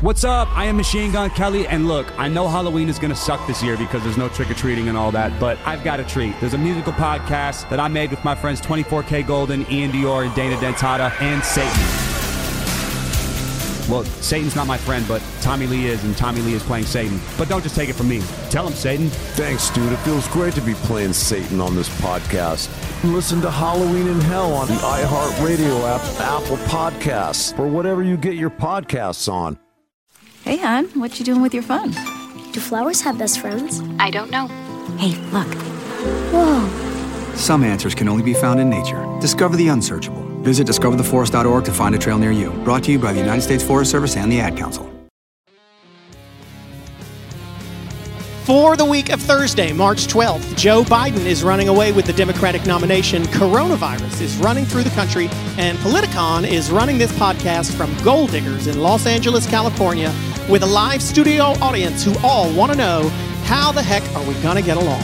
What's up? I am Machine Gun Kelly, and look, I know Halloween is gonna suck this year because there's no trick or treating and all that, but I've got a treat. There's a musical podcast that I made with my friends 24K Golden, Iann Dior, and Dana Dentata, and Satan. Well, Satan's not my friend, but Tommy Lee is, and Tommy Lee is playing Satan. But don't just take it from me. Tell him, Satan. Thanks, dude. It feels great to be playing Satan on this podcast. Listen to Halloween in Hell on the iHeartRadio app, Apple Podcasts, or whatever you get your podcasts on. Hey, hon, what you doing with your phone? Do flowers have best friends? I don't know. Hey, look. Whoa. Some answers can only be found in nature. Discover the unsearchable. Visit discovertheforest.org to find a trail near you. Brought to you by the United States Forest Service and the Ad Council. For the week of Thursday, March 12th, Joe Biden is running away with the Democratic nomination. Coronavirus is running through the country, and Politicon is running this podcast from Gold Diggers in Los Angeles, California, with a live studio audience who all want to know how the heck are we going to get along?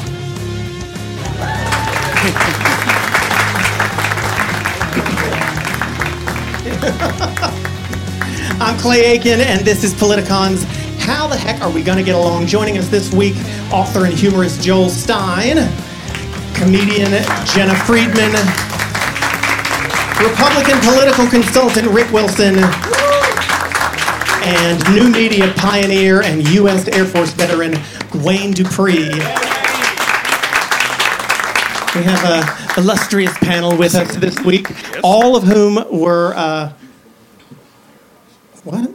I'm Clay Aiken, and this is Politicon's How the Heck Are We Gonna Get Along? Joining us this week, author and humorist Joel Stein, comedian Jena Friedman, Republican political consultant Rick Wilson, and new media pioneer and U.S. Air Force veteran Wayne Dupree. We have a illustrious panel with us this week, all of whom were. Uh, what?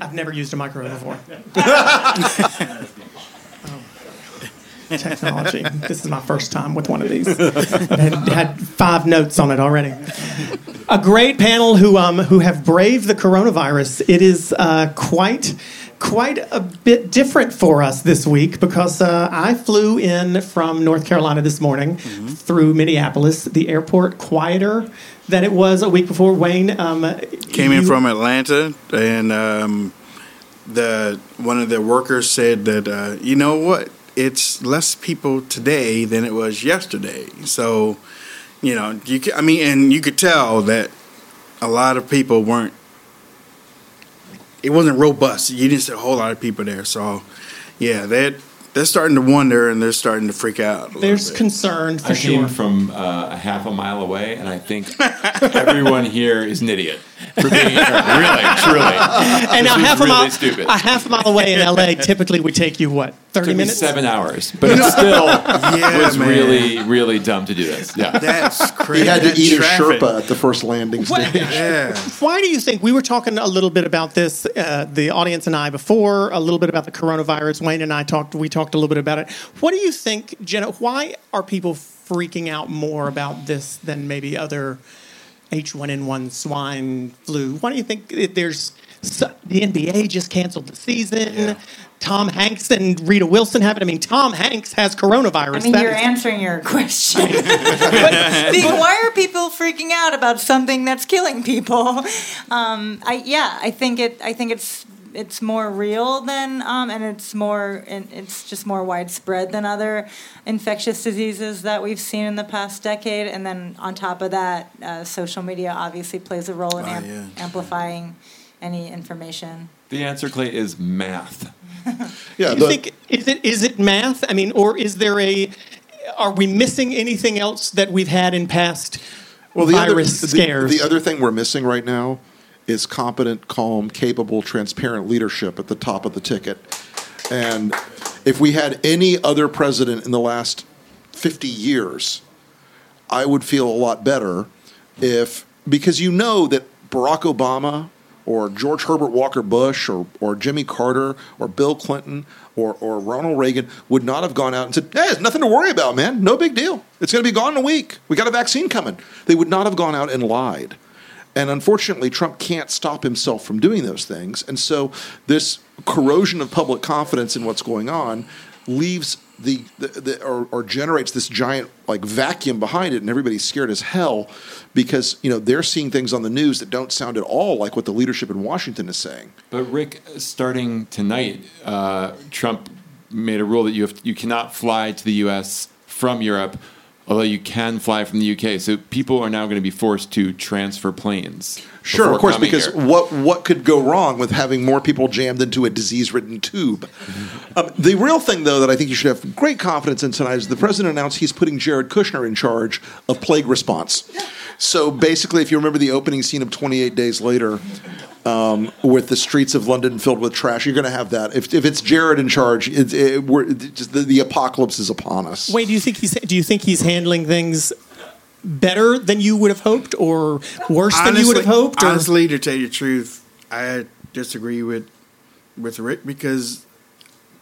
I've never used a microphone before. Technology. This is my first time with one of these. Had, had five notes on it already. A great panel who um, who have braved the coronavirus. It is uh, quite quite a bit different for us this week because uh, I flew in from North Carolina this morning through Minneapolis. The airport quieter than it was a week before. Wayne um, Came in from Atlanta, and um, the one of the workers said that uh, you know what, it's less people today than it was yesterday. So, you know, you ca I mean, and you could tell that a lot of people weren't. It wasn't robust. You didn't see a whole lot of people there. So, yeah, they're they're starting to wonder and they're starting to freak out. a There's bit. concern for I came from uh, a half a mile away, and I think everyone here is an idiot for being here. Really, truly. and now This is half a mile, stupid. a half a mile away in LA typically would take you what, thirty took me minutes? seven hours, but it still Yeah, was man. really, really dumb to do this. Yeah. That's crazy. He had to That eat traffic. a Sherpa at the first landing stage. Yeah. Why do you think we were talking a little bit about this, uh, the audience and I before, a little bit about the coronavirus? Wayne and I talked. We talked a little bit about it. What do you think, Jena? Why are people freaking out more about this than maybe other H1N1 swine flu? Why do you think there's so, the NBA just canceled the season? Tom Hanks and Rita Wilson have it. I mean, Tom Hanks has coronavirus. I mean, That you're is- answering your question. But why are people freaking out about something that's killing people? Um, I yeah, I think it. I think it's it's more real than um, and it's more and it's just more widespread than other infectious diseases that we've seen in the past decade. And then on top of that, uh, social media obviously plays a role in Oh, amp- yeah. amplifying any information. The answer, Clay, is math. Yeah, Do you think is it is it math? I mean, or is there a? Are we missing anything else that we've had in past well, the other, virus the- The, other thing we're missing right now is competent, calm, capable, transparent leadership at the top of the ticket. And if we had any other president in the last 50 years, I would feel a lot better if, because you know that Barack Obama or George Herbert Walker Bush or, or Jimmy Carter or Bill Clinton or, or Ronald Reagan would not have gone out and said, hey, there's nothing to worry about, man. No big deal. It's going to be gone in a week. We got a vaccine coming. They would not have gone out and lied. And unfortunately, Trump can't stop himself from doing those things. And so this corrosion of public confidence in what's going on leaves the, the, the or, or generates this giant like vacuum behind it, and everybody's scared as hell because you know they're seeing things on the news that don't sound at all like what the leadership in Washington is saying. But Rick, starting tonight, uh, Trump made a rule that you have you cannot fly to the U.S. from Europe, although you can fly from the U.K. So people are now going to be forced to transfer planes. Sure, of course, because here. what what could go wrong with having more people jammed into a disease-ridden tube? Um, the real thing, though, that I think you should have great confidence in tonight is the president announced he's putting Jared Kushner in charge of plague response. So basically, if you remember the opening scene of 28 Days Later, um, with the streets of London filled with trash, you're going to have that. If, if it's Jared in charge, it, it, we're, it just, the, the apocalypse is upon us. Wait, do you think he's do you think he's handling things better than you would have hoped, or worse than you would have hoped? Or? Honestly, to tell you the truth, I disagree with with Rick because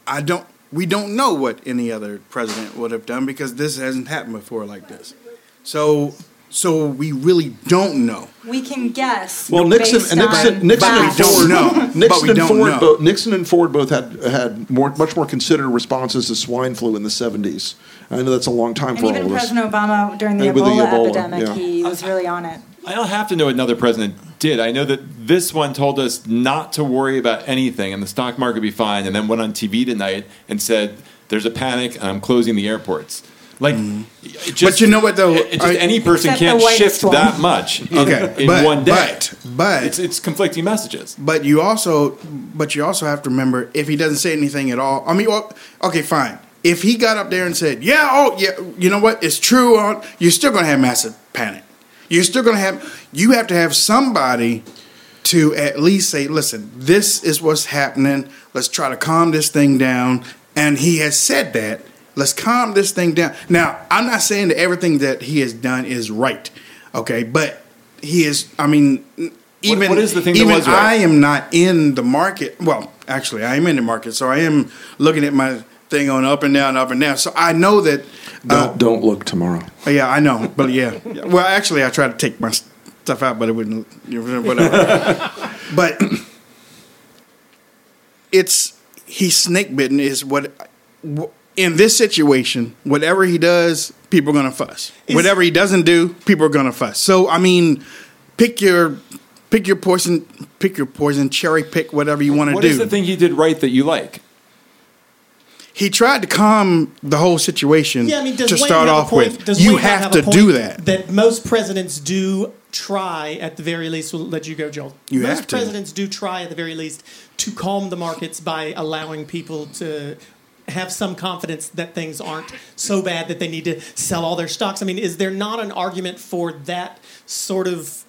I don't. We don't know what any other president would have done because this hasn't happened before like this. So, so we really don't know. We can guess. Well, Nixon, based Nixon, on Nixon, and. Ford, know. Nixon and Ford, both, Nixon and Ford both had had more, much more considered responses to swine flu in the seventies. I know that's a long time And for all even of us. President Obama during the And with the Ebola, Ebola, epidemic, yeah. he was really on it. I don't have to know what another president did. I know that this one told us not to worry about anything and the stock market would be fine, and then went on TV tonight and said, "There's a panic and I'm closing the airports." Like, mm. it just, But you know what, though? it- it just, I- any person can't shift one. that much in, Okay, in but- one day. but- but- it's, it's conflicting messages. But you also, but you also have to remember if he doesn't say anything at all. I mean, well, okay, fine. If he got up there and said, "Yeah, oh yeah," you know what? It's true. uh, You're still going to have massive panic. You're still going to have. You have to have somebody to at least say, "Listen, this is what's happening. Let's try to calm this thing down." And he has said that. Let's calm this thing down. Now, I'm not saying that everything that he has done is right. Okay, but he is. I mean, even what is the thing that even was right? I am not in the market. Well, actually, I am in the market, so I am looking at my thing on up and down, up and down. So I know that. Uh, Don't, don't look tomorrow. yeah, I know, but yeah. Well, actually, I tried to take my stuff out, but it wouldn't. you know, Whatever. but it's he's snake bitten. Is what in this situation, whatever he does, people are gonna fuss. whatever he doesn't do, people are gonna fuss. So I mean, pick your pick your poison. Pick your poison. Cherry pick whatever you want to What do. is the thing he did right that you like? He tried to calm the whole situation Yeah, I mean, does to Wayne start off point- with. does You Wayne have have to a point do that. That most presidents do try, at the very least. We'll let you go, Joel. You most have to. presidents do try, at the very least, to calm the markets by allowing people to have some confidence that things aren't so bad that they need to sell all their stocks. I mean, is there not an argument for that sort of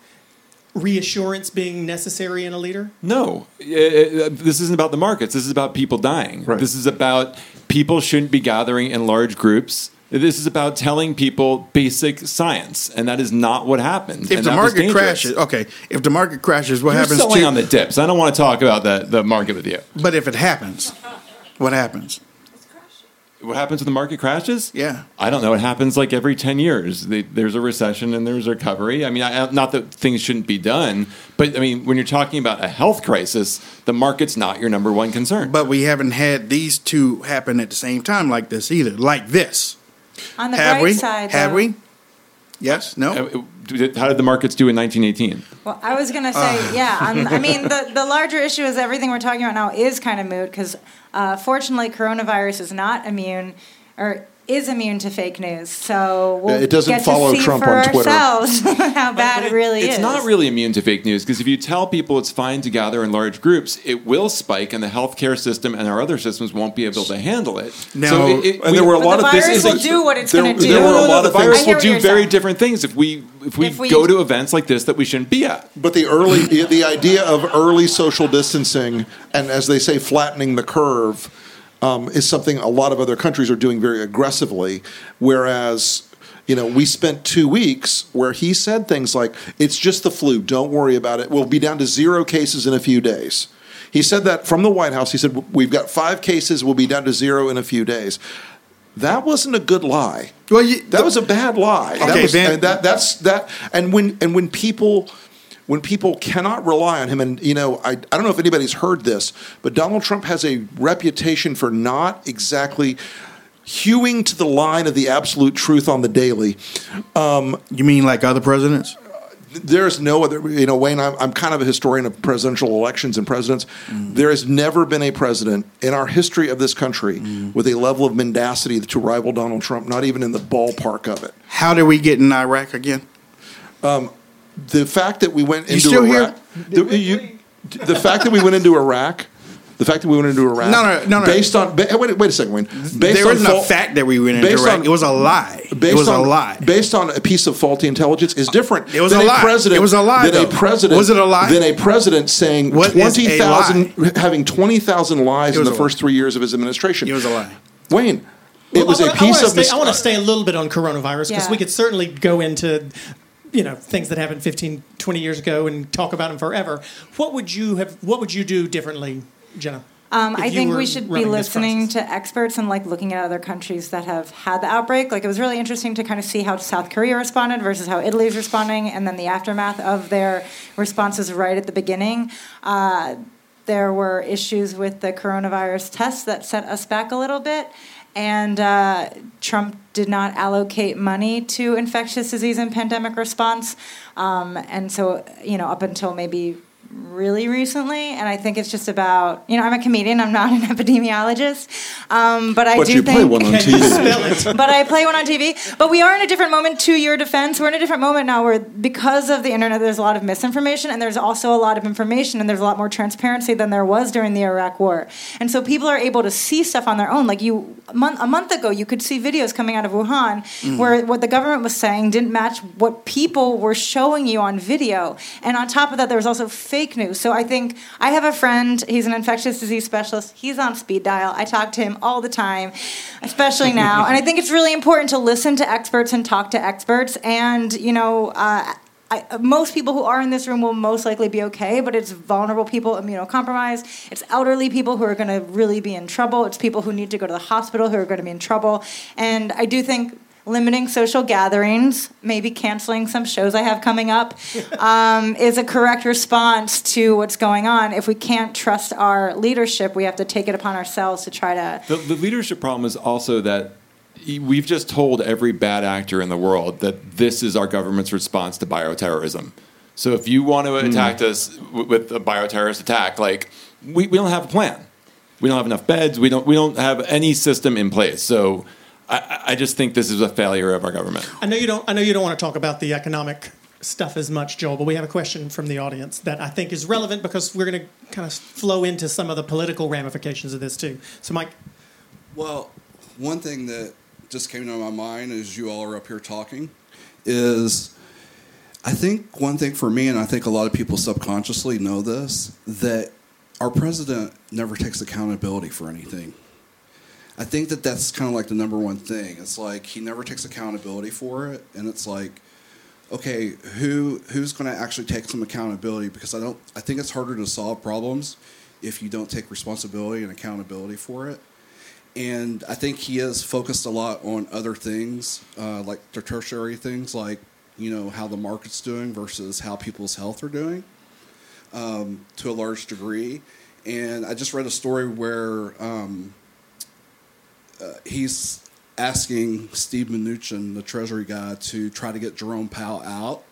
reassurance being necessary in a leader? No, Uh, uh, this isn't about the markets. This is about people dying. This is about people shouldn't be gathering in large groups. This is about telling people basic science, and that is not what happened. If and the market crashes, okay. If the market crashes, what You're happens selling to? on the dips. I don't want to talk about the, the market with you. but if it happens, what happens? What happens when the market crashes? Yeah. I don't know. It happens like every 10 years. They, there's a recession and there's a recovery. I mean, I, not that things shouldn't be done, but I mean, when you're talking about a health crisis, the market's not your number one concern. But we haven't had these two happen at the same time like this either. Like this. On the Have bright we? side, Have though- we? Yes. No. Uh, How did the markets do in 1918? Well, I was gonna say, yeah. On, I mean, the the larger issue is everything we're talking about now is kind of moot because, uh, fortunately, coronavirus is not immune or is immune to fake news. So we'll it doesn't get follow to see Trump for on Twitter. ourselves how bad it really it's is. not really immune to fake news because if you tell people it's fine to gather in large groups, it will spike, and the healthcare system and our other systems won't be able to handle it. Now- it- it- and there were a lot of this is will do what it's there- gonna do. there were a No, no, lot the of things- virus will do very saying. different things if we if we, If we- go to events like this that we shouldn't be at. But the early, the, the idea of early social distancing and, as they say, flattening the curve, um, is something a lot of other countries are doing very aggressively. Whereas, you know, we spent two weeks where he said things like, "It's just the flu. Don't worry about it. We'll be down to zero cases in a few days." He said that from the White House. He said, "We've got five cases. We'll be down to zero in a few days." That wasn't a good lie. Well, you, That was a bad lie. that Okay, was, then- and that that's that. And when and when people when people cannot rely on him, and you know, I, I don't know if anybody's heard this, but Donald Trump has a reputation for not exactly hewing to the line of the absolute truth on the daily. Um, you mean like other presidents? there's no other, you know, Wayne, I'm, I'm kind of a historian of presidential elections and presidents. Mm. There has never been a president in our history of this country mm. with a level of mendacity to rival Donald Trump, not even in the ballpark of it. How did we get in Iraq again? Um, the fact that we went You into still Iraq, the, you- the fact that we went into Iraq, the fact that we went into Iraq, No, no, no, no. based on ba- wait, wait a second, Wayne. Based there on isn't fal- a fact that we went into Iraq. on- it was a lie. Based it was on, a lie. Based on a piece of faulty intelligence is different. It was than a lie. President, It was a lie, Than a president. Was it a lie? Than a president saying What is a twenty thousand, having twenty thousand lies in the a first three years of his administration. It was a lie. Wayne, it Well, was I a wanna- piece I of. Stay, mis- I want to stay a little bit on coronavirus because Yeah. we could certainly go into, you know, things that happened 15, 20 years ago and talk about them forever. What would you have? What would you do differently, Jena? Um, I think we should be listening to experts and like looking at other countries that have had the outbreak. Like it was really interesting to kind of see how South Korea responded versus how Italy's responding, and then the aftermath of their responses right at the beginning. Uh, there were issues with the coronavirus tests that set us back a little bit. And uh, Trump did not allocate money to infectious disease and pandemic response. Um, and so, you know, up until maybe really recently, and I think it's just about you know I'm a comedian, I'm not an epidemiologist, um, but I But do you play think one on TV. but I play one on TV. But we are in a different moment. To your defense, we're in a different moment now where because of the internet, there's a lot of misinformation, and there's also a lot of information, and there's a lot more transparency than there was during the Iraq War. And so people are able to see stuff on their own. Like you, a month, a month ago, you could see videos coming out of Wuhan Mm. where what the government was saying didn't match what people were showing you on video. And on top of that, there was also fake news. So I think I have a friend. He's an infectious disease specialist. He's on speed dial. I talk to him all the time, especially now. and I think it's really important to listen to experts and talk to experts. And you know. Uh, I, most people who are in this room will most likely be okay, but it's vulnerable people, immunocompromised. It's elderly people who are going to really be in trouble. It's people who need to go to the hospital who are going to be in trouble. And I do think limiting social gatherings, maybe canceling some shows I have coming up, um, is a correct response to what's going on. If we can't trust our leadership, we have to take it upon ourselves to try to. The, the leadership problem is also that we've just told every bad actor in the world that this is our government's response to bioterrorism. So if you want to attack us with a bioterrorist attack, like we, we don't have a plan. We don't have enough beds. We don't we don't have any system in place. So I, I just think this is a failure of our government. I know you don't. I know you don't want to talk about the economic stuff as much, Joel. But we have a question from the audience that I think is relevant because we're going to kind of flow into some of the political ramifications of this too. So, Mike, Well, one thing that just came to my mind as you all are up here talking is I think one thing for me, and I think a lot of people subconsciously know this, that our president never takes accountability for anything. I think that that's kind of like the number one thing. It's like he never takes accountability for it, and it's like, okay, who who's going to actually take some accountability? Because I don't. I think it's harder to solve problems if you don't take responsibility and accountability for it. And I think he is focused a lot on other things, uh, like the tertiary things, like you know how the market's doing versus how people's health are doing, um, to a large degree. And I just read a story where um, uh, he's asking Steve Mnuchin, the Treasury guy, to try to get Jerome Powell out,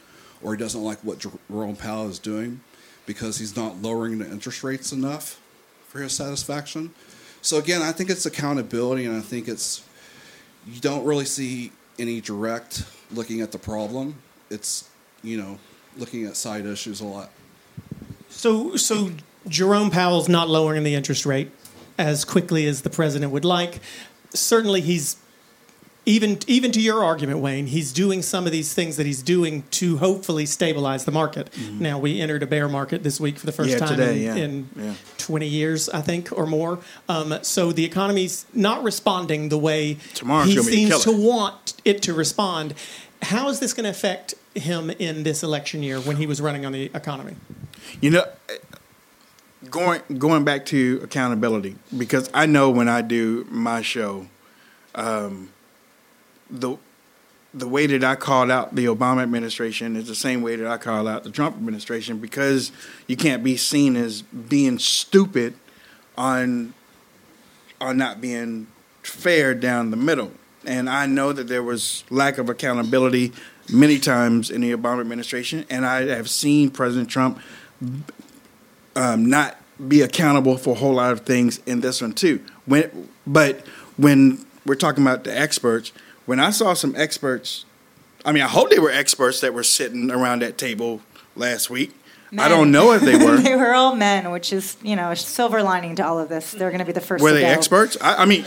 or he doesn't like what Jerome Powell is doing because he's not lowering the interest rates enough for his satisfaction. So again, I think it's accountability, and I think it's you don't really see any direct looking at the problem. It's you know looking at side issues a lot. so so Jerome Powell's not lowering the interest rate as quickly as the president would like. Certainly, he's even even to your argument, Wayne. He's doing some of these things that he's doing to hopefully stabilize the market. Now we entered a bear market this week for the first Yeah, time today, in, yeah. in Yeah. 20 years, I think, or more. Um, so the economy's not responding the way Tomorrow's he gonna be a seems to want it to respond. How is this going to affect him in this election year when he was running on the economy? You know, going going back to accountability because I know when I do my show, um, the the way that I called out the Obama administration is the same way that I call out the Trump administration because you can't be seen as being stupid on on not being fair down the middle. And I know that there was lack of accountability many times in the Obama administration, and I have seen President Trump um, not be accountable for a whole lot of things in this one too. When, but when we're talking about the experts, when I saw some experts I mean, I hope they were experts that were sitting around that table last week. I don't know if they were. they were all men, which is you know a silver lining to all of this. They're going to be the first. Were they go. experts? I, I mean,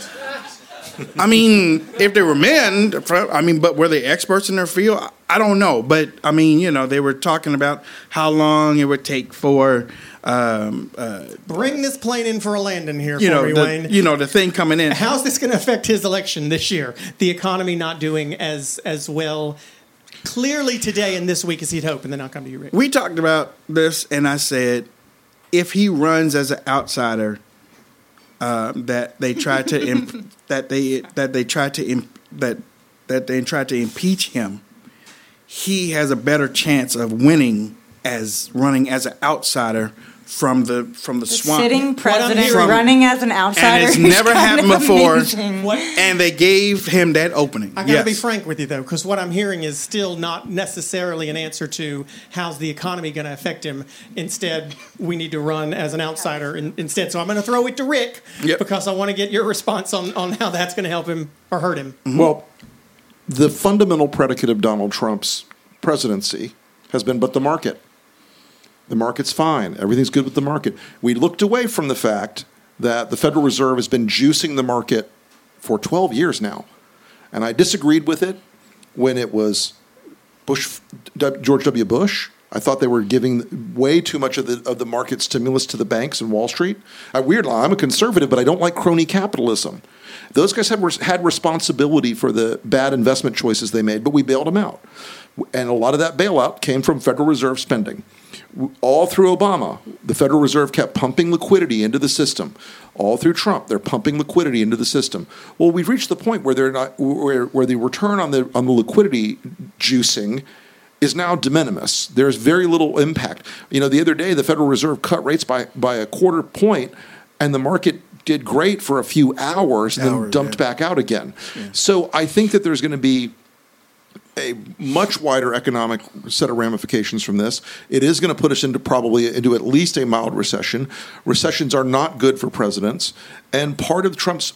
I mean, if they were men, I mean, but were they experts in their field? I- don't know, but I mean, you know, they were talking about how long it would take for, um, uh, Bring this plane in for a landing here you for know, me, the, Wayne. you know, the thing coming in. How's this going to affect his election this year? The economy not doing as as well clearly today and this week as he'd hope, and then I'll come to you, Rick. We talked about this, and I said, if he runs as an outsider, um, that they try to imp- that they that they try to imp- that that they try to impeach him, he has a better chance of winning as running as an outsider from the from the, swamp. Sitting president From- running as an outsider. and it's never kind happened before. amazing. And they gave him that opening. I got to yes. be frank with you though, because what I'm hearing is still not necessarily an answer to how's the economy going to affect him. Instead, we need to run as an outsider in, instead. So I'm going to throw it to Rick because I want to get your response on, on how that's going to help him or hurt him. Mm-hmm. Well, the fundamental predicate of Donald Trump's presidency has been but the market. The market's fine. Everything's good with the market. We looked away from the fact that the Federal Reserve has been juicing the market for 12 years now. And I disagreed with it when it was Bush, George W. Bush. I thought they were giving way too much of the of the market stimulus to the banks and Wall Street. I, weird, I'm a conservative, but I don't like crony capitalism. Those guys had had responsibility for the bad investment choices they made, but we bailed them out, and a lot of that bailout came from Federal Reserve spending. All through Obama, the Federal Reserve kept pumping liquidity into the system. All through Trump, they're pumping liquidity into the system. Well, we've reached the point where they're not where, where the return on the on the liquidity juicing is now de minimis. There's very little impact. You know, the other day the Federal Reserve cut rates by by a quarter point, and the market did great for a few hours, and then Hours, dumped back out again. So I think that there's going to be a much wider economic set of ramifications from this. It is going to put us into probably into at least a mild recession. Recessions are not good for presidents, and part of Trump's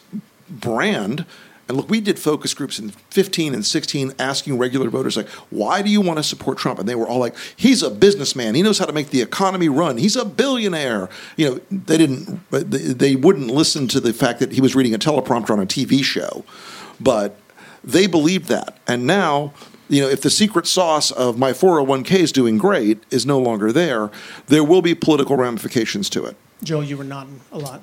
brand. And look, we did focus groups in 15 and 16 asking regular voters, like, why do you want to support Trump? And they were all like, he's a businessman. He knows how to make the economy run. He's a billionaire. You know, they didn't, they, wouldn't listen to the fact that he was reading a teleprompter on a TV show. But they believed that. And now, you know, if the secret sauce of my 401k is doing great is no longer there, there will be political ramifications to it. Joel, you were nodding a lot.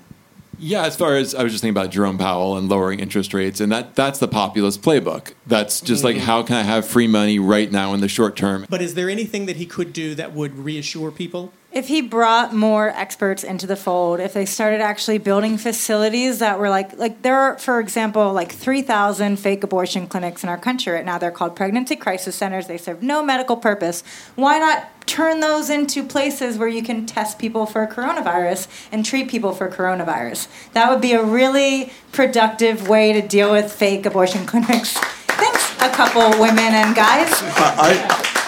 Yeah, as far as I was just thinking about Jerome Powell and lowering interest rates, and that that's the populist playbook. That's just like Mhm. how can I have free money right now in the short term? But is there anything that he could do that would reassure people? If he brought more experts into the fold, if they started actually building facilities that were like, like there are, for example, like 3,000 fake abortion clinics in our country right now. They're called pregnancy crisis centers. They serve no medical purpose. Why not turn those into places where you can test people for coronavirus and treat people for coronavirus? That would be a really productive way to deal with fake abortion clinics. Thanks, a couple women and guys.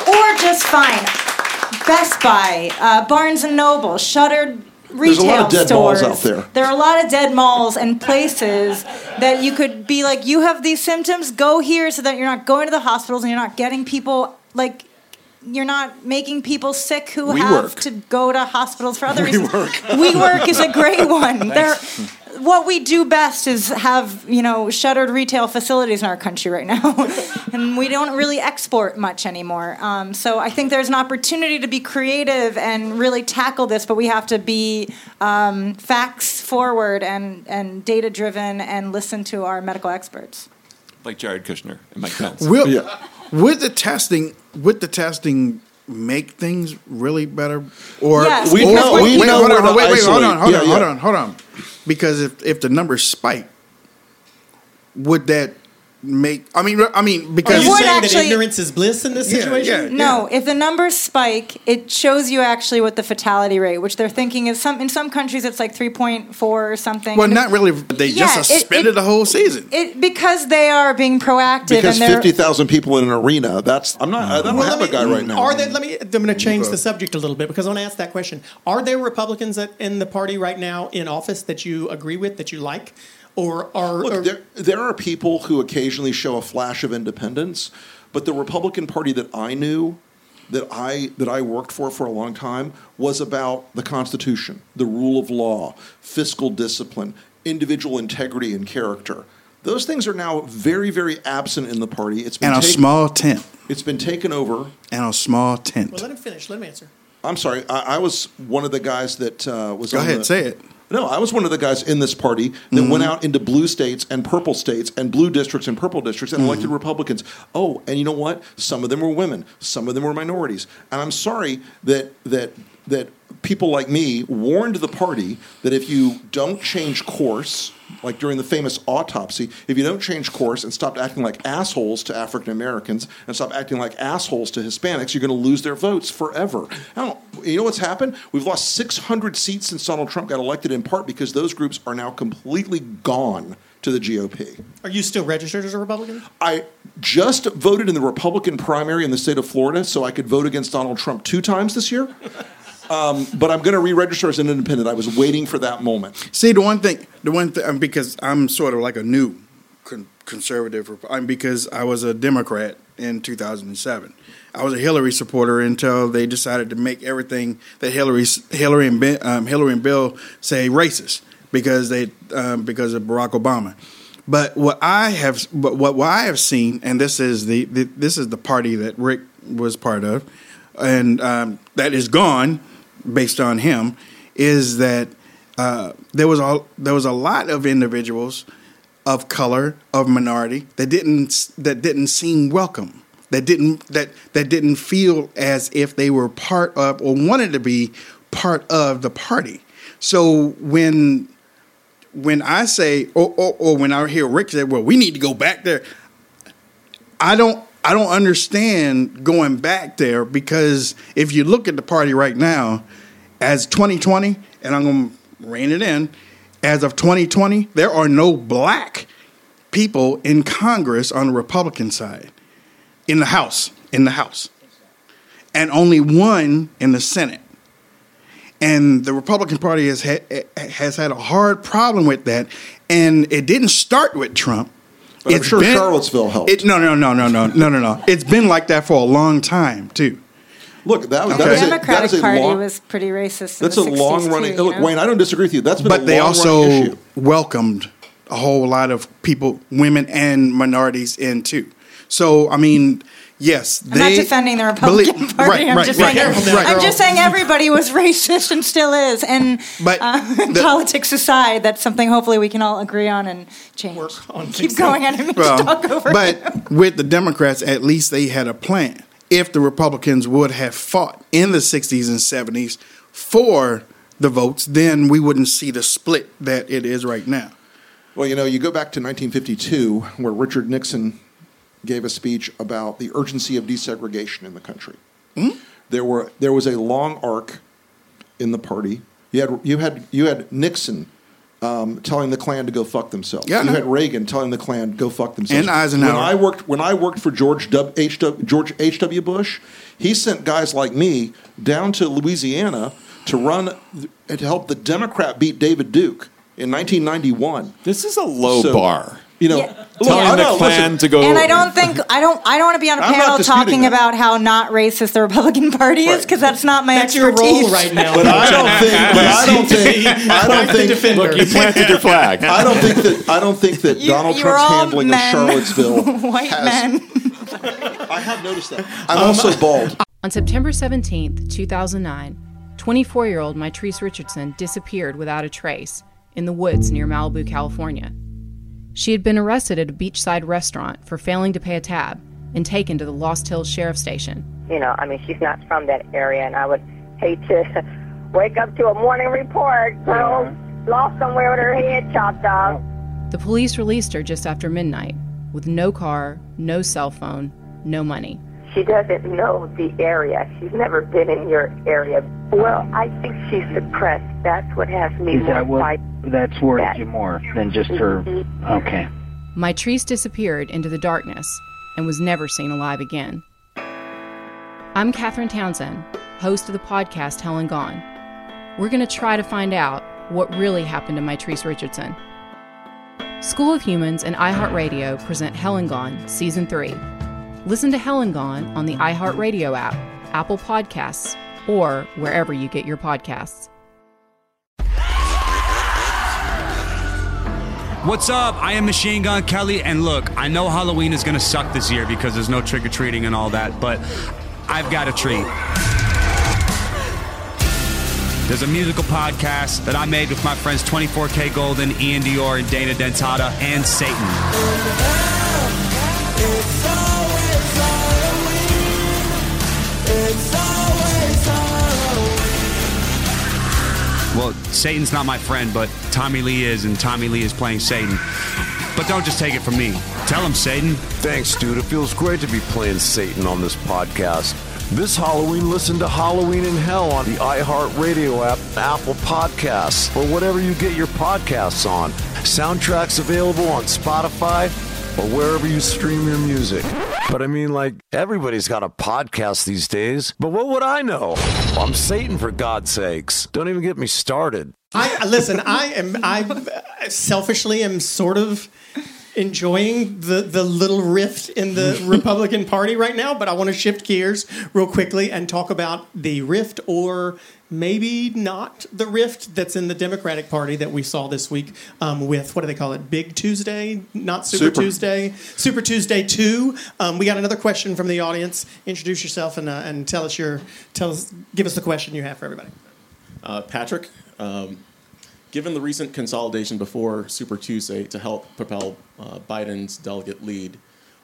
or just fine. Best Buy, uh, Barnes and Noble, shuttered There's a retail lot of dead stores. malls out there. There are a lot of dead malls and places that you could be like, you have these symptoms, go here so that you're not going to the hospitals and you're not getting people like. You're not making people sick who We have work. to go to hospitals for other We reasons. work. We work is a great one. There, what we do best is have you know shuttered retail facilities in our country right now, and we don't really export much anymore. Um, so I think there's an opportunity to be creative and really tackle this, but we have to be um, facts forward and and data driven and listen to our medical experts. Like Jared Kushner and Mike Pence. Will, Would the testing would the testing make things really better? Or Yes, We or- know- we wait, know hold where on, to wait, wait, hold on, isolate. hold Yeah, on, hold on, hold on. Because if if the numbers spike, would that make? I mean, I mean, Are because you would saying actually- that ignorance is bliss in this Yeah, situation? yeah. No, if the numbers spike, it shows you actually what the fatality rate, which they're thinking is some in some countries it's like three point four or something. well, not really. They Yeah, just suspended it- the whole season. It because they are being proactive Because and they're 50,000 people in an arena, that's, I'm not, mm. I don't Well, have let a guy right now. Are there, let me. I'm going to change the subject a little bit because I want to ask that question. Are there Republicans that, in the party right now in office that you agree with, that you like, or are? Look, or- there, there are people who occasionally show a flash of independence, But the Republican Party that I knew, that I that I worked for for a long time, was about the Constitution, the rule of law, fiscal discipline, individual integrity and character. Those things are now very, very absent in the party. It's been And a taken- small tent. It's been taken over. And a small tent. Well, let him finish. Let him answer. I'm sorry. I, I was one of the guys that uh, was. Go on ahead, the- say it. No, I was one of the guys in this party that went Mhm. out into blue states and purple states and blue districts and purple districts and elected Republicans. Oh, and you know what? Some of them were women. Some of them were minorities. And I'm sorry that that that people like me warned the party that if you don't change course, like during the famous autopsy, if you don't change course and stop acting like assholes to African Americans and stop acting like assholes to Hispanics, you're going to lose their votes forever. Now, you know what's happened? We've lost 600 seats since Donald Trump got elected, in part because those groups are now completely gone to the GOP. Are you still registered as a Republican? I just voted in the Republican primary in the state of Florida so I could vote against Donald Trump two times this year. Um, but I'm going to re-register as an independent. I was waiting for that moment. See, the one thing, the one thing, because I'm sort of like a new con- conservative, I'm because I was a Democrat in 2007. I was a Hillary supporter until they decided to make everything that Hillary, Hillary and ben, um, Hillary and Bill say racist because they um, because of Barack Obama. But what I have, but what, what I have seen, and this is the, the this is the party that Rick was part of, and um, that is gone based on him, is that uh, there was a there was a lot of individuals of color of minority that didn't that didn't seem welcome that didn't that that didn't feel as if they were part of or wanted to be part of the party. So when when I say or, or, or when I hear Rick say well we need to go back there I don't I don't understand going back there because if you look at the party right now as 2020 and I'm going to rein it in as of 2020 there are no black people in Congress on the Republican side. In the House in the House. And only one in the Senate. And the Republican Party has has had a hard problem with that. And it didn't start with Trump But I'm sure Charlottesville helped. it, no, no, no, no, no, no, no, no. It's been like that for a long time too. Look, that was The that is a, Democratic is a Party long, was pretty racist. in that's the a 60s long running. too, Look, know? Wayne, I don't disagree with you. That's been But a they long also issue. welcomed a whole lot of people, women and minorities in too. So I mean, yes, I'm not defending the Republican believe- Party. Right, I'm, right, just right, saying, right. I'm just saying everybody was racist and still is. And But uh, the- politics aside, that's something hopefully we can all agree on and change. Keep going. I didn't mean to talk over you. but with the Democrats, at least they had a plan. If the Republicans would have fought in the 60s and 70s for the votes, then we wouldn't see the split that it is right now. Well, you know, you go back to 1952, where Richard Nixon gave a speech about the urgency of desegregation in the country. There were there was a long arc in the party. You had you had you had Nixon um, telling the Klan to go fuck themselves. Yeah, you know. had Reagan telling the Klan go fuck themselves. And Eisenhower. When I worked when I worked for George W. H. W. George H. W. Bush, he sent guys like me down to Louisiana to run and to help the Democrat beat David Duke in 1991. This is a low So, bar. You know, Yeah. Look, Telling I the know, Klan listen, to go. And I don't think I don't I don't want to be on a I'm panel talking that. about how not racist the Republican Party is because that's not my That's your expertise. role right now. But I don't think. But I don't think. I don't think. defender. Look, you planted your flag. I don't think that. I don't think that You- Donald you're Trump's handling men. of Charlottesville White has. men. I have noticed that. I'm also um, bald. On September 17th, 2009, 24 year old Mitrice Richardson disappeared without a trace in the woods near Malibu, California. She had been arrested at a beachside restaurant for failing to pay a tab and taken to the Lost Hills Sheriff Station. You know, I mean, she's not from that area, and I would hate to wake up to a morning report, girl uh-huh. lost somewhere with her head chopped off. The police released her just after midnight with no car, no cell phone, no money. She doesn't know the area. She's never been in your area. Well, I think she's depressed. That's what has me Is more that what fight. that's worried you more than just her? Mm-hmm. Okay. Mitrice disappeared into the darkness and was never seen alive again. I'm Catherine Townsend, host of the podcast Hell and Gone. We're going to try to find out what really happened to Mitrice Richardson. School of Humans and iHeartRadio present Hell and Gone Season 3. Listen to Hell and Gone on the iHeartRadio app, Apple Podcasts, or wherever you get your podcasts. What's up? I am Machine Gun Kelly, and look, I know Halloween is gonna suck this year because there's no trick or treating and all that, but I've got a treat. There's a musical podcast that I made with my friends 24K Golden, Iann Dior, and Dana Dentata, and Satan. Satan's not my friend, but Tommy Lee is, and Tommy Lee is playing Satan. But don't just take it from me. Tell him, Satan. Thanks, dude. It feels great to be playing Satan on this podcast. This Halloween, listen to Halloween in Hell on the iHeartRadio app, Apple Podcasts, or whatever you get your podcasts on. Soundtracks available on Spotify or wherever you stream your music. But I mean, like, everybody's got a podcast these days. But what would I know? I'm Satan, for God's sakes. Don't even get me started. I listen. I am. I selfishly am sort of enjoying the the little rift in the Republican Party right now, but I want to shift gears real quickly and talk about the rift, or maybe not the rift that's in the Democratic Party that we saw this week um, with what do they call it? Big Tuesday, not Super, Super. Tuesday, Super Tuesday two. Um, we got another question from the audience. Introduce yourself and uh, and tell us your tell us give us the question you have for everybody. Uh, Patrick, um, given the recent consolidation before Super Tuesday to help propel uh, Biden's delegate lead,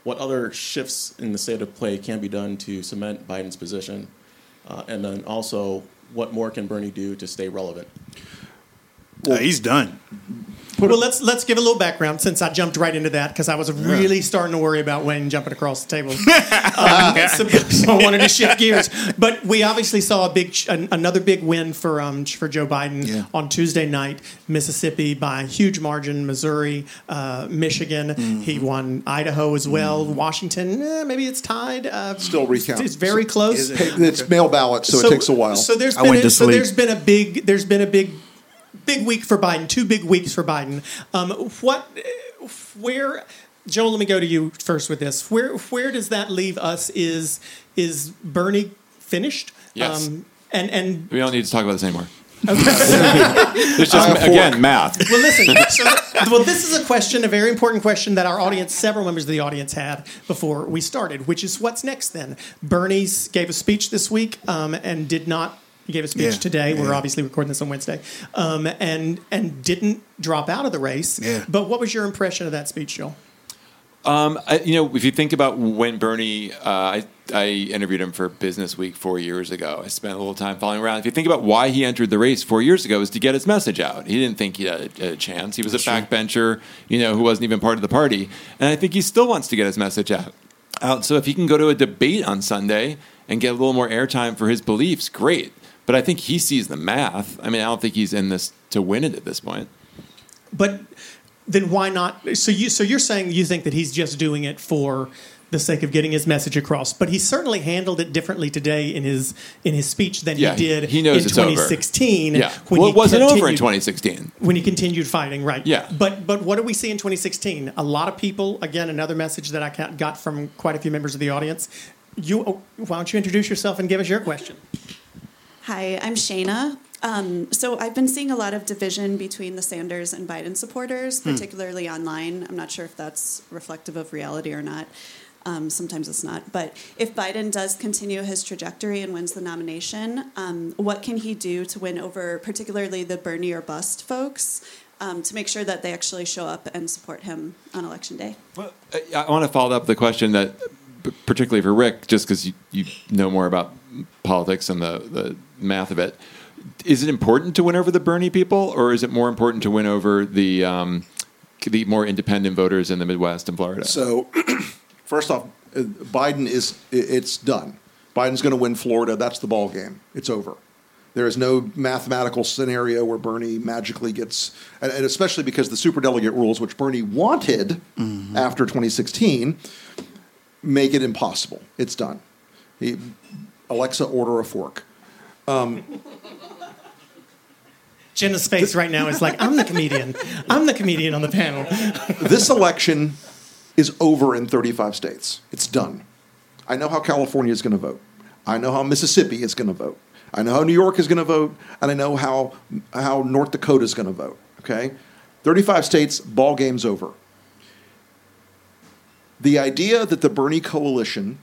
what other shifts in the state of play can be done to cement Biden's position? Uh, and then also, what more can Bernie do to stay relevant? Uh, he's done. Well, let's let's give a little background since I jumped right into that because I was really starting to worry about Wayne jumping across the table. um, so, so I wanted to shift gears, but we obviously saw a big, an, another big win for um, for Joe Biden on Tuesday night, Mississippi by a huge margin, Missouri, uh, Michigan. He won Idaho as well, Washington. Eh, maybe it's tied. Uh, Still recount. It's very close. It? It's mail ballot, so it takes a while. So there's I been went a, to so there's been a big there's been a big big week for Biden. Two big weeks for Biden. Um, what where Joel? Let me go to you first with this. Where where does that leave us? Is is Bernie finished? Yes. Um, and and We don't need to talk about this anymore. Okay. It's just, again, math. well, listen. So, well, this is a question, a very important question that our audience, several members of the audience had before we started, which is what's next then? Bernie's gave a speech this week um, and did not. He gave a speech Yeah, today. We're obviously recording this on Wednesday, um, and and didn't drop out of the race. Yeah. But what was your impression of that speech, Joel? Um, I, you know, if you think about when Bernie, uh, I, I interviewed him for Business Week four years ago. I spent a little time following around. If you think about why he entered the race four years ago, was to get his message out. He didn't think he had a, a chance. He was a backbencher, you know, who wasn't even part of the party. And I think he still wants to get his message out. Out. So if he can go to a debate on Sunday and get a little more airtime for his beliefs, great. But I think he sees the math. I mean, I don't think he's in this to win it at this point. But then why not? So you so you're saying you think that he's just doing it for the sake of getting his message across, but he certainly handled it differently today in his in his speech than Yeah, he did he knows in it's over. 2016. Yeah. when well, it wasn't over in 2016. when he continued fighting, right? Yeah. But but what do we see in 2016? A lot of people. Again, another message that I got from quite a few members of the audience. You, why don't you introduce yourself and give us your question? Hi, I'm Shayna. Um, so I've been seeing a lot of division between the Sanders and Biden supporters, Hmm. particularly online. I'm not sure if that's reflective of reality or not. Um, sometimes it's not. But if Biden does continue his trajectory and wins the nomination, um, what can he do to win over particularly the Bernie or bust folks um, to make sure that they actually show up and support him on election day? Well, I want to follow up the question that, particularly for Rick, just because you, you know more about politics and the, the math of it. Is it important to win over the Bernie people, or is it more important to win over the um, the more independent voters in the Midwest and Florida? So, first off, uh, Biden is it's done. Biden's going to win Florida. That's the ball game. It's over. There is no mathematical scenario where Bernie magically gets, and, and especially because the superdelegate rules, which Bernie wanted after 2016, make it impossible. It's done. He, Alexa, order a fork. Um, Jena's face right now is like, I'm the comedian. I'm the comedian on the panel. this election is over in 35 states. It's done. I know how California is going to vote. I know how Mississippi is going to vote. I know how New York is going to vote, and I know how how North Dakota is going to vote. Okay, 35 states, ball game's over. The idea that the Bernie coalition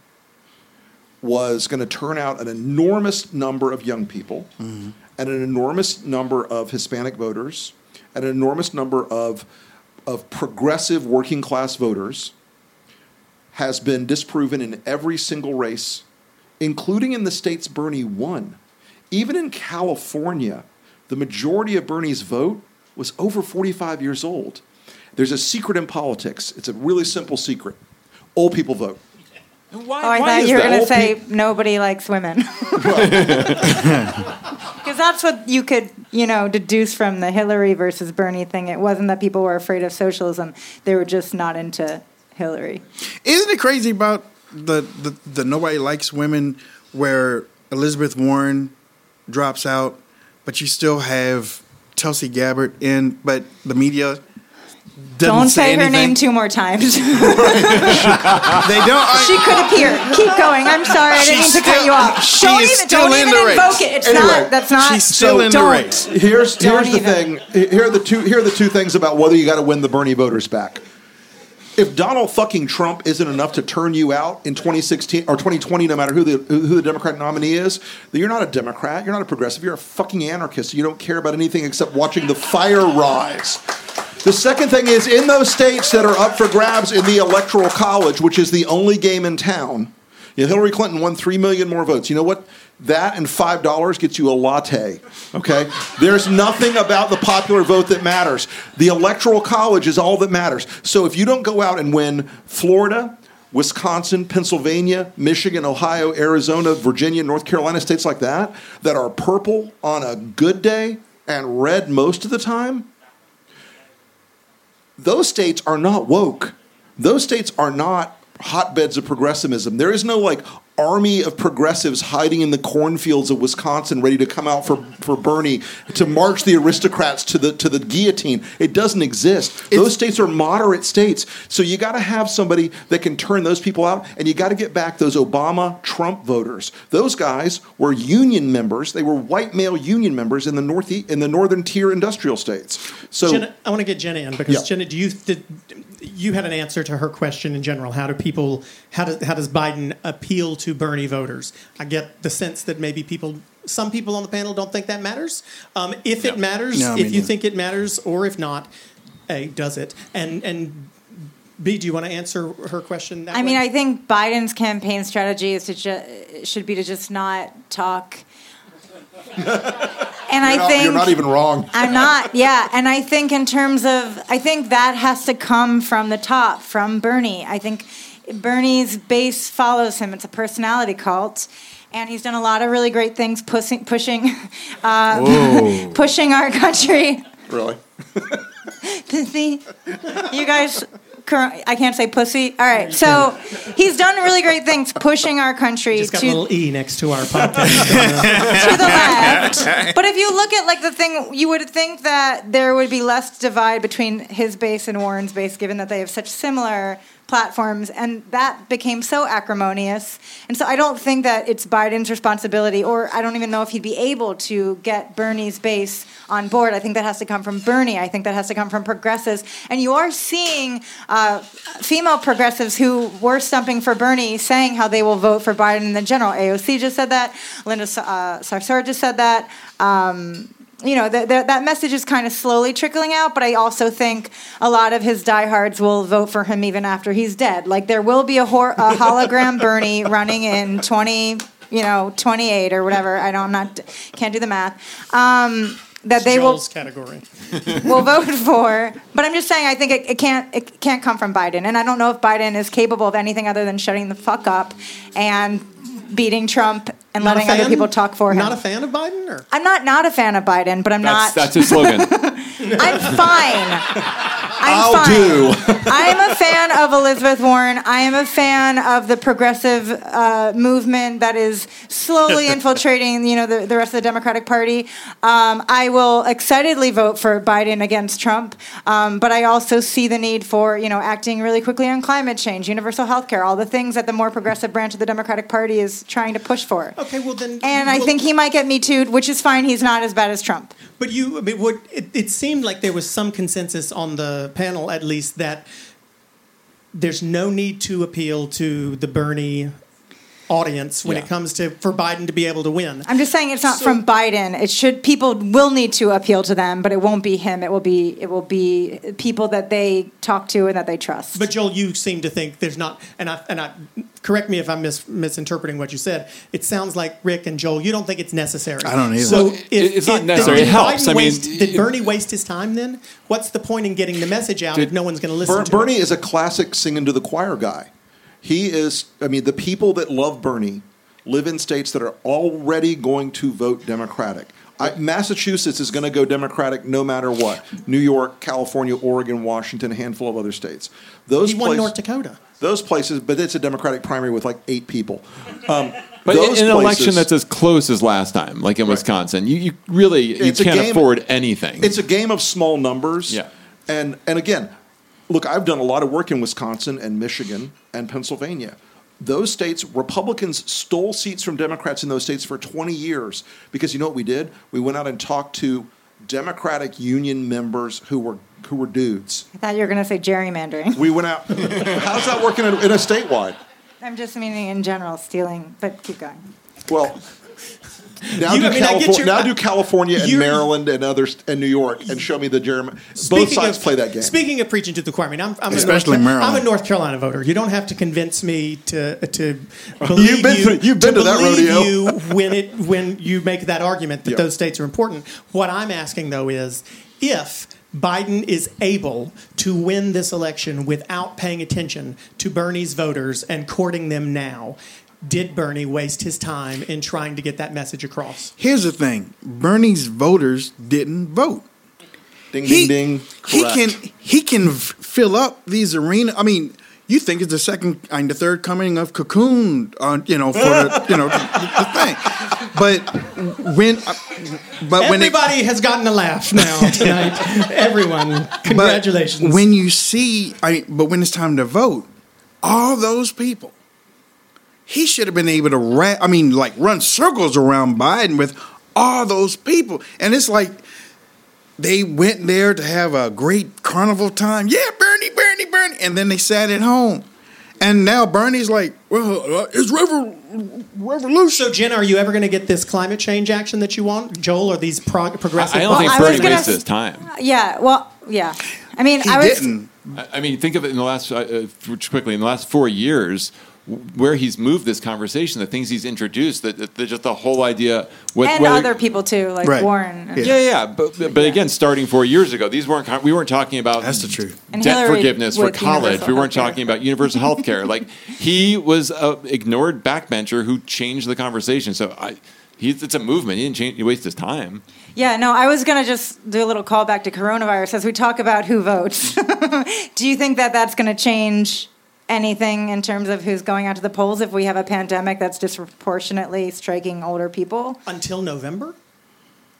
was going to turn out an enormous number of young people and an enormous number of Hispanic voters and an enormous number of of progressive working class voters has been disproven in every single race, including in the states Bernie won. Even in California, the majority of Bernie's vote was over 45 years old. There's a secret in politics. It's a really simple secret. Old people vote. Oh, I thought you were going to say nobody likes women. Because that's what you could, you know, deduce from the Hillary versus Bernie thing. It wasn't that people were afraid of socialism; they were just not into Hillary. Isn't it crazy about the, the, the nobody likes women where Elizabeth Warren drops out, but you still have Tulsi Gabbard in, but the media doesn't Don't say, say her anything? name two more times. they don't. she could appear. Keep going. I'm sorry. I didn't mean She's to cut you off. she don't is even, still don't in even the race. invoke it. It's Anyway, not. That's not. she's still in the don't. race. Here's here's the even. thing. Here are the two here are the two things about whether you got to win the Bernie voters back. If Donald fucking Trump isn't enough to turn you out in 2016 or 2020, no matter who the who the Democrat nominee is, then you're not a Democrat. You're not a progressive. You're a fucking anarchist. You don't care about anything except watching the fire rise. The second thing is in those states that are up for grabs in the electoral college, which is the only game in town. You know, Hillary Clinton won three million more votes. You know what? That and five dollars gets you a latte. Okay. There's nothing about the popular vote that matters. The electoral college is all that matters. So if you don't go out and win Florida, Wisconsin, Pennsylvania, Michigan, Ohio, Arizona, Virginia, North Carolina, states like that, that are purple on a good day and red most of the time, those states are not woke. Those states are not hotbeds of progressivism. There is no like army of progressives hiding in the cornfields of Wisconsin ready to come out for, for Bernie to march the aristocrats to the to the guillotine. It doesn't exist. those states are moderate states. So you got to have somebody that can turn those people out and you got to get back those Obama Trump voters. Those guys were union members. They were white male union members in the north in the northern tier industrial states. So Jena, I want to get Jena in because Yeah. Jena, do you did, you had an answer to her question in general? How do people how does how does Biden appeal to Bernie voters? I get the sense that maybe people. Some people on the panel don't think that matters. Um, if it matters, No, if you neither. think it matters, or if not, A, does it? And and B, do you want to answer her question? That I mean. I think Biden's campaign strategy is to ju- should be to just not talk. and I you're not, think you're not even wrong. I'm not. Yeah, and I think in terms of, I think that has to come from the top, from Bernie. I think Bernie's base follows him. It's a personality cult. And he's done a lot of really great things, pushing, pushing, uh, pushing our country. Really? Pussy. You guys, I can't say pussy. All right, so he's done really great things, pushing our country just got to a little e next to our podcast. to the left. But if you look at like the thing, you would think that there would be less divide between his base and Warren's base, given that they have such similar platforms, and that became so acrimonious. And so I don't think that it's Biden's responsibility, or I don't even know if he'd be able to get Bernie's base on board. I think that has to come from Bernie. I think that has to come from progressives. And you are seeing uh, female progressives who were stumping for Bernie saying how they will vote for Biden in the general. AOC just said that. Linda uh, Sarsour just said that. Um, you know, the, the, that message is kind of slowly trickling out, but I also think a lot of his diehards will vote for him even after he's dead. Like, there will be a, hor- a hologram Bernie running in 20, you know, 28 or whatever. I don't, I'm not, can't do the math. Um, that they will category. will vote for. But I'm just saying, I think it, it can't it can't come from Biden, and I don't know if Biden is capable of anything other than shutting the fuck up and beting Trump and Not letting other people talk for him. Not a fan of Biden, or I'm not not a fan of Biden, but I'm That's, not. that's his slogan. I'm fine. I'm fine. I am a fan of Elizabeth Warren. I am a fan of the progressive uh, movement that is slowly infiltrating, you know, the, the rest of the Democratic Party. Um, I will excitedly vote for Biden against Trump, um, but I also see the need for, you know, acting really quickly on climate change, universal health care, all the things that the more progressive branch of the Democratic Party is trying to push for. Okay, well then. And I think he might get me too, which is fine. He's not as bad as Trump. But you, I mean, what it, it seemed like there was some consensus on the panel, at least, that there's no need to appeal to the Bernie audience when Yeah. it comes to for Biden to be able to win. I'm just saying it's not from Biden. It should people will need to appeal to them, but it won't be him. It will be it will be people that they talk to and that they trust. But Joel, you seem to think there's not, and I and I correct me if I'm mis, misinterpreting what you said. It sounds like Rick and Joel, you don't think it's necessary. I don't either. So Well, if, it- it's not necessary. Did It helps. Biden I mean, waste- did Bernie waste his time then? What's the point in getting the message out if no one's going to listen Ber- to Bernie it? is a classic singing to the choir guy. He is, I mean, the people that love Bernie live in states that are already going to vote Democratic. I, Massachusetts is going to go Democratic no matter what. New York, California, Oregon, Washington, a handful of other states. Those He won places- North Dakota. Those places, but it's a Democratic primary with like eight people. Um, But in those in an election that's as close as last time, like in Wisconsin, you, you really you It's a can't game- afford anything. It's a game of small numbers. Yeah. And and again, look, I've done a lot of work in Wisconsin and Michigan and Pennsylvania. Those states, Republicans stole seats from Democrats in those states for 20 years because you know what we did? We went out and talked to Democratic union members who were who were dudes. I thought you were going to say gerrymandering. We went out. How's that working in a, in a statewide? I'm just meaning in general stealing, but keep going. Well, now, You- do, I mean, California, your- now do California and Maryland and others and New York and show me the Jeremy. Both Speaking sides of- play that game. Speaking of preaching to the choir, I mean, I'm, I'm Especially a North, Maryland. I'm a North Carolina voter. You don't have to convince me to uh, to believe You've been you, through- you've been to that believe rodeo. you when it when you make that argument that Yeah. those states are important. What I'm asking though is if Biden is able to win this election without paying attention to Bernie's voters and courting them now. Did Bernie waste his time in trying to get that message across? Here's the thing: Bernie's voters didn't vote. Ding he, ding ding. He can he can fill up these arenas. I mean, you think it's the second and the third coming of Cocoon on you know for the, you know the, the thing, but when uh, but when it, Everybody has gotten a laugh now tonight. Everyone, congratulations. But when you see, I but when it's time to vote, all those people, he should have been able to ra- I mean, like run circles around Biden with all those people, and it's like they went there to have a great carnival time. Yeah, Bernie, Bernie, Bernie, and then they sat at home. And now Bernie's like, well, uh, it's revol- revolution. So, Jen, are you ever going to get this climate change action that you want, Joel? Or these prog- progressive? I don't think Well, I was Bernie gonna wasted s- his time. Yeah, well, yeah. I mean, He I was didn't. I I mean, think of it in the last, uh, uh, quickly, in the last four years, w- where he's moved this conversation, the things he's introduced, that, that, that just the whole idea. What, and whether- other people too, like Right. Warren. and- Yeah, yeah, but but again, starting four years ago, these weren't we weren't talking about that's the truth. Debt Hillary forgiveness for college. We weren't healthcare. talking about universal health care. like he was a ignored backbencher who changed the conversation. So I, he's it's a movement. He didn't change. He wasted his time. Yeah, no, I was going to just do a little callback to coronavirus as we talk about who votes. do you think that that's going to change anything in terms of who's going out to the polls if we have a pandemic that's disproportionately striking older people? Until November?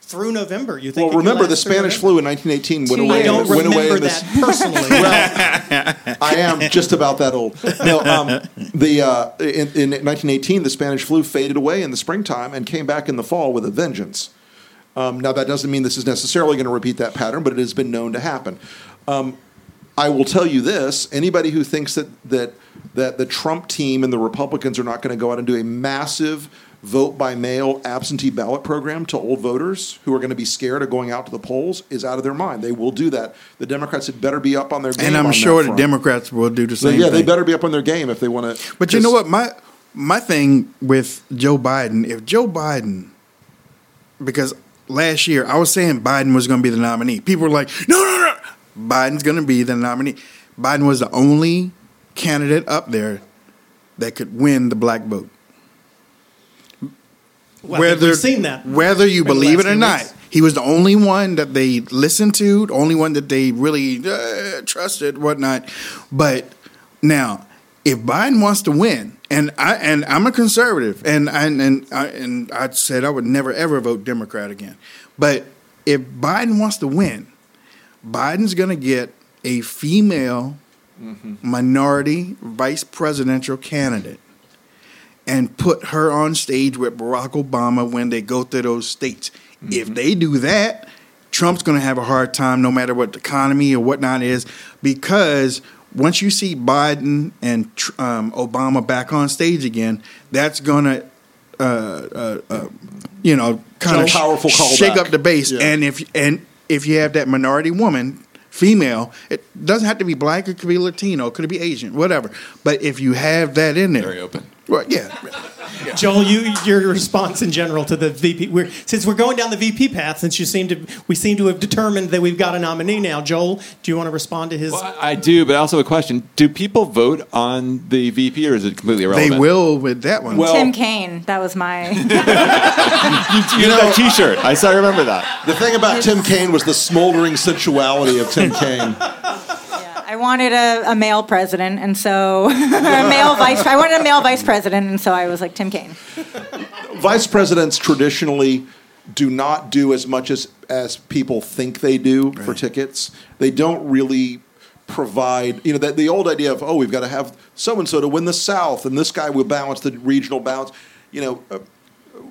Through November, you think? Well, remember the Spanish November? flu in 1918 went Two away. years. I don't went away remember in this, that personally. well, I am just about that old. No, um, the uh, in, in 1918, the Spanish flu faded away in the springtime and came back in the fall with a vengeance. Um, now, that doesn't mean this is necessarily going to repeat that pattern, but it has been known to happen. Um, I will tell you this: anybody who thinks that that that the Trump team and the Republicans are not going to go out and do a massive vote by mail absentee ballot program to old voters who are going to be scared of going out to the polls is out of their mind. They will do that. The Democrats had better be up on their game. And I'm sure the front. Democrats will do the So, same yeah, thing. they better be up on their game if they want to. But you know what? My my thing with Joe Biden, if Joe Biden, because last year I was saying Biden was going to be the nominee. People were like, no, no, no, Biden's going to be the nominee. Biden was the only candidate up there that could win the black vote. Well, think we've seen that Whether you believe it or not, weeks. he was the only one that they listened to, the only one that they really uh, can't trust it, whatnot. But now, if Biden wants to win, and I and I'm a conservative, and I, and I, and I said I would never ever vote Democrat again. But if Biden wants to win, Biden's going to get a female minority vice presidential candidate and put her on stage with Barack Obama when they go through those states. If they do that, Trump's going to have a hard time no matter what the economy or whatnot is because once you see Biden and um, Obama back on stage again, that's going to, uh, uh, uh, you know, kind of powerful shake callback. up the base. Yeah. And if and if you have that minority woman, female, it doesn't have to be black. It could be Latino. It could be Asian. Whatever. But if you have that in there, very open. Right? Yeah. Joel, you your response in general to the VP. We're, since we're going down the VP path, since you seem to we seem to have determined that we've got a nominee now. Joel, do you want to respond to his? I do, but I also have a question: Do people vote on the VP, or is it completely irrelevant? They will with that one. Tim Kaine. That was my. You, you know that T-shirt. I still remember that. The thing about Tim Kaine was the smoldering sensuality of Tim Kaine. I wanted a, a male president, and so a male vice. I wanted a male vice president, and so I was like Tim Kaine. Vice presidents traditionally do not do as much as, as people think they do for tickets. They don't really provide, you know, that the old idea of, oh, we've got to have so and so to win the South, and this guy will balance the regional balance. You know, uh,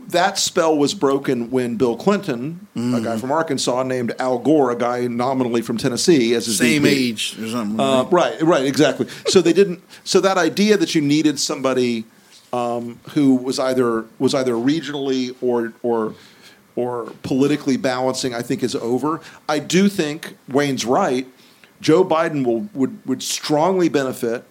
that spell was broken when Bill Clinton, a guy from Arkansas, named Al Gore, a guy nominally from Tennessee, as his Same age or something. Uh, right, right, exactly. So they didn't. So that idea that you needed somebody um, who was either was either regionally or or or politically balancing, I think, is over. I do think Wayne's right. Joe Biden will would would strongly benefit.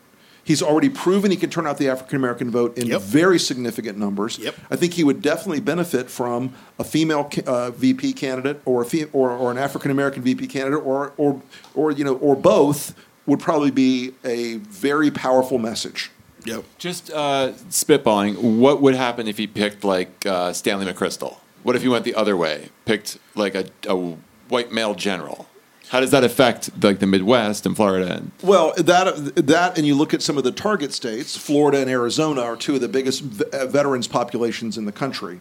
He's already proven he can turn out the African American vote in very significant numbers. Yep. I think he would definitely benefit from a female uh, VP candidate or a fe- or, or an African American VP candidate or or or you know or both would probably be a very powerful message. Yep. Just uh, spitballing. What would happen if he picked like uh, Stanley McChrystal? What if he went the other way? Picked like a, a white male general. How does that affect like the Midwest and Florida? And Well, that that and you look at some of the target states, Florida and Arizona are two of the biggest v- uh, veterans populations in the country.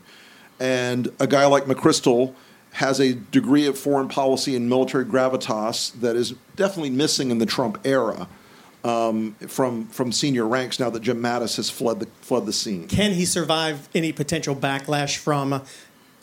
And a guy like McChrystal has a degree of foreign policy and military gravitas that is definitely missing in the Trump era um, from from senior ranks now that Jim Mattis has fled the fled the scene. Can he survive any potential backlash from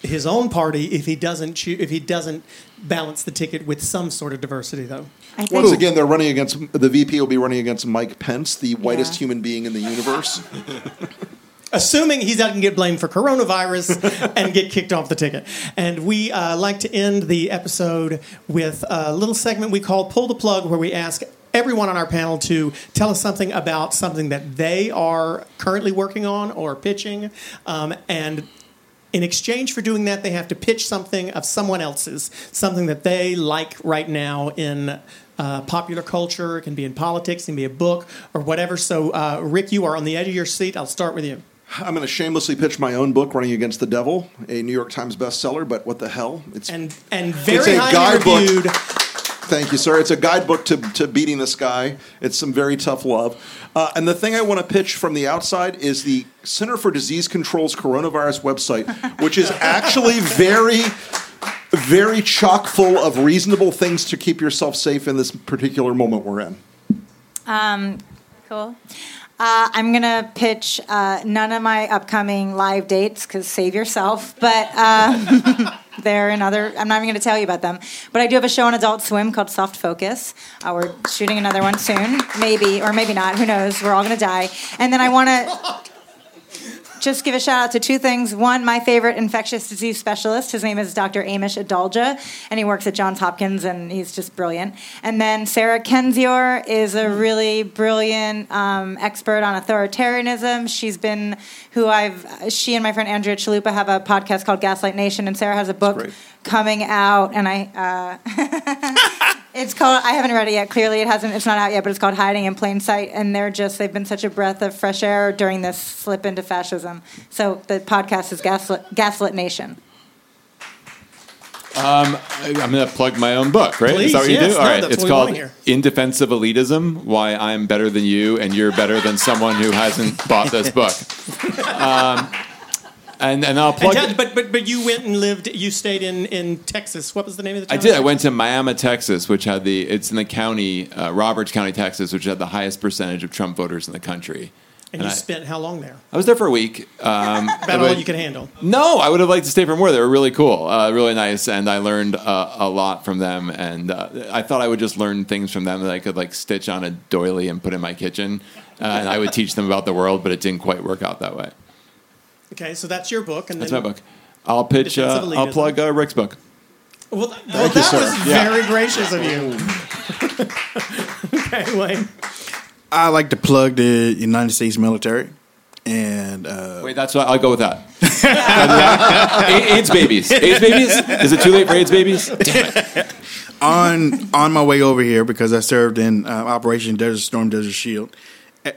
his own party if he doesn't choo- if he doesn't balance the ticket with some sort of diversity, though? Once again, they're running against the VP will be running against Mike Pence, the whitest human being in the universe. assuming he's not going to get blamed for coronavirus and get kicked off the ticket. And we uh, like to end the episode with a little segment we call Pull the Plug, where we ask everyone on our panel to tell us something about something that they are currently working on or pitching. Um, and in exchange for doing that, they have to pitch something of someone else's, something that they like right now in uh, popular culture. It can be in politics, it can be a book or whatever. So, uh, Rick, you are on the edge of your seat. I'll start with you. I'm going to shamelessly pitch my own book, Running Against the Devil, a New York Times bestseller. But what the hell? It's and and very a highly guidebook. reviewed. Thank you, sir. It's a guidebook to, to beating this guy. It's some very tough love. Uh, and the thing I want to pitch from the outside is the Center for Disease Control's coronavirus website, which is actually very, very chock full of reasonable things to keep yourself safe in this particular moment we're in. Um, cool. Uh, I'm gonna pitch uh, none of my upcoming live dates because save yourself. But um, they're in other. I'm not even gonna tell you about them. But I do have a show on Adult Swim called Soft Focus. Uh, we're shooting another one soon, maybe or maybe not. Who knows? We're all gonna die. And then I want to just give a shout out to two things. One, my favorite infectious disease specialist. His name is Dr. Amish Adalja, and he works at Johns Hopkins, and he's just brilliant. And then Sarah Kendzior is a really brilliant um, expert on authoritarianism. She's been who I've. She and my friend Andrea Chalupa have a podcast called Gaslight Nation, and Sarah has a book coming out, and I. Uh, It's called. I haven't read it yet. Clearly, it hasn't. It's not out yet, but it's called Hiding in Plain Sight. And they're just. They've been such a breath of fresh air during this slip into fascism. So the podcast is Gaslit, Gaslit Nation. Um, I- I'm going to plug my own book, right? Please, Is that what you yes. do? No, All right. It's called. In Defense of Elitism Why I'm Better Than You and You're Better Than Someone Who Hasn't Bought This Book. Um, and, and I'll And plug. tell- but but but you went and lived. You stayed in in Texas. What was the name of the town? I did. I went to Miami, Texas, which had the. It's in the county, uh, Roberts County, Texas, which had the highest percentage of Trump voters in the country. And you I, spent how long there? I was there for a week. Um, About all you could handle. No, I would have liked to stay for more. They were really cool, uh, really nice, and I learned uh, a lot from them. And uh, I thought I would just learn things from them that I could like stitch on a doily and put in my kitchen, uh, and I would teach them about the world. But it didn't quite work out that way. Okay, so that's your book, and That's then my book. I'll pitch. Defense Uh, I'll Elitism. plug uh, Rick's book. Well, th- well you, that sir. was Yeah. very gracious of you. okay, Wayne. I like to plug the United States military. And uh, Wait, that's what I'll go with that. A- AIDS babies. AIDS babies. Is it too late for AIDS babies? Damn it. on on my way over here because I served in uh, Operation Desert Storm, Desert Shield eh,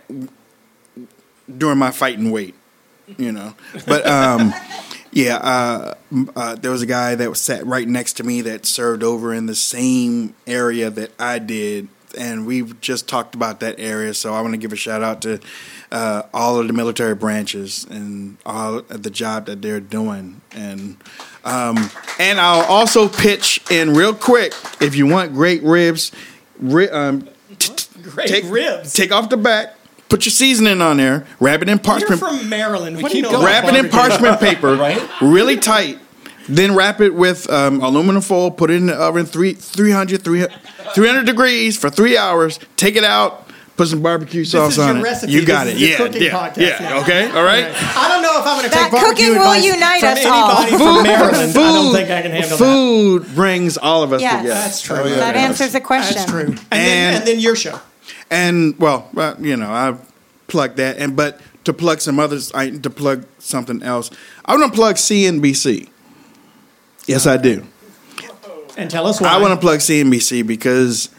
during my fighting weight, you know. But um, yeah, uh, uh, there was a guy that was sat right next to me that served over in the same area that I did, and we've just talked about that area. So I want to give a shout out to uh, all of the military branches and all the job that they're doing, and um, and I'll also pitch in real quick if you want great ribs. Ri- um, t- Great take, ribs. Take off the back. Put your seasoning on there. Wrap it in parchment. You're parchment. from Maryland. What do you know? about Wrap it in parchment paper, right? really tight. Then wrap it with um, aluminum foil. Put it in the oven three, 300, 300, 300 degrees for three hours. Take it out. Put some barbecue sauce is on your it. recipe. You got This it. is your Yeah, cooking yeah, podcast. yeah. Yeah. Okay. All right. I don't know if I'm going to That take barbecue cooking will advice unite from us all. anybody from Maryland. I don't think I can handle that. Food brings all of us Yes. together. That's true. Oh, yeah. That answers the question. That's true. And, then, And- and then your show. And well, uh, you know, I plug that, and but to plug some others, I to plug something else. I want to plug CNBC. Yes, I do. And tell us why. I want to plug CNBC because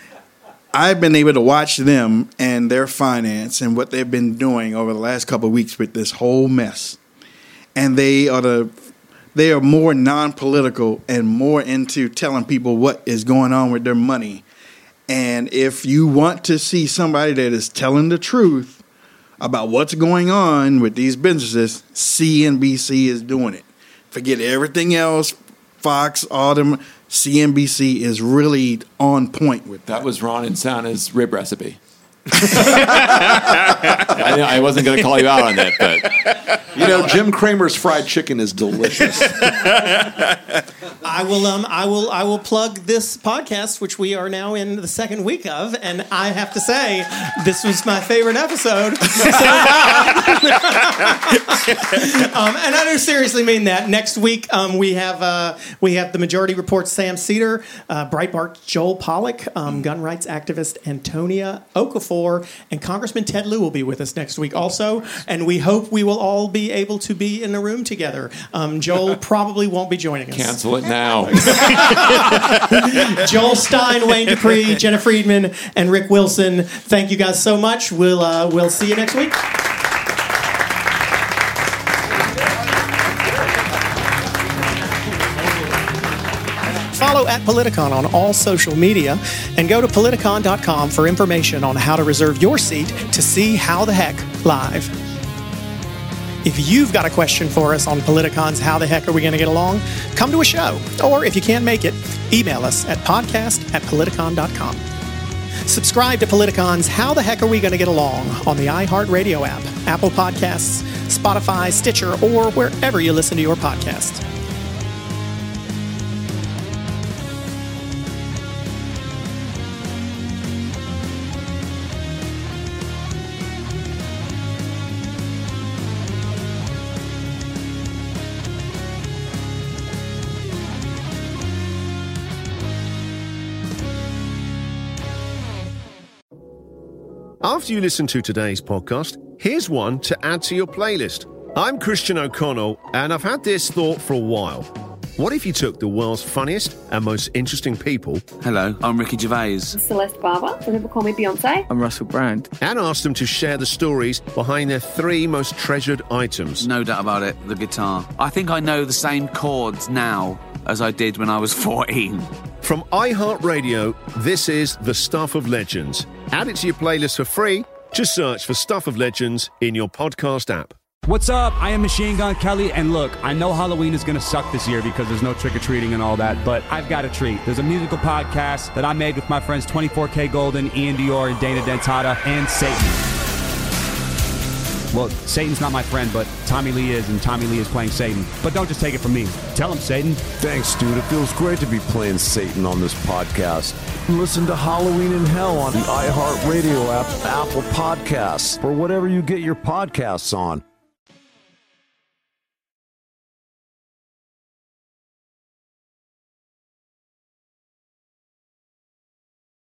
I've been able to watch them and their finance and what they've been doing over the last couple of weeks with this whole mess. And they are the they are more non-political and more into telling people what is going on with their money. And if you want to see somebody that is telling the truth about what's going on with these businesses, CNBC is doing it. Forget everything else, Fox, all them. CNBC is really on point with That was Ron and Sana's rib recipe. I, I wasn't going to call you out on that, but You know, Jim Cramer's fried chicken is delicious. I will um I will I will plug this podcast which we are now in the second week of and I have to say this was my favorite episode. So- um, and I do seriously mean that. Next week um, we have uh, we have the Majority Report Sam Seder, uh, Breitbart Joel Pollak, um, gun rights activist Antonia Okafor, and Congressman Ted Lieu will be with us next week also. And we hope we will all be able to be in a room together. Um, Joel probably won't be joining us. cancel it now. Joel Stein, Wayne Dupree, Jena Friedman, and Rick Wilson. Thank you guys so much. We'll uh, we'll see you next week. At Politicon on all social media and go to politicon.com for information on how to reserve your seat to see How the Heck live. If you've got a question for us on Politicon's How the Heck Are We Going to Get Along, come to a show. Or if you can't make it, email us at podcast at politicon.com. Subscribe to Politicon's How the Heck Are We Going to Get Along on the iHeartRadio app, Apple Podcasts, Spotify, Stitcher, or wherever you listen to your podcast. After you listen to today's podcast, here's one to add to your playlist. I'm Christian O'Connell, and I've had this thought for a while. What if you took the world's funniest and most interesting people? Hello, I'm Ricky Gervais. Celeste Barber. Some people call me Beyonce. I'm Russell Brand. And asked them to share the stories behind their three most treasured items. No doubt about it, the guitar. I think I know the same chords now as I did when I was 14. From iHeartRadio, this is The Stuff of Legends. Add it to your playlist for free. Just search for Stuff of Legends in your podcast app. What's up? I am Machine Gun Kelly, and look, I know Halloween is going to suck this year because there's no trick or treating and all that, but I've got a treat. There's a musical podcast that I made with my friends 24K Golden, Iann Dior, and Dana Dentata, and Satan. Well, Satan's not my friend, but Tommy Lee is, and Tommy Lee is playing Satan. But don't just take it from me. Tell him, Satan. Thanks, dude. It feels great to be playing Satan on this podcast. Listen to Halloween in Hell on the iHeartRadio app, Apple Podcasts, or whatever you get your podcasts on.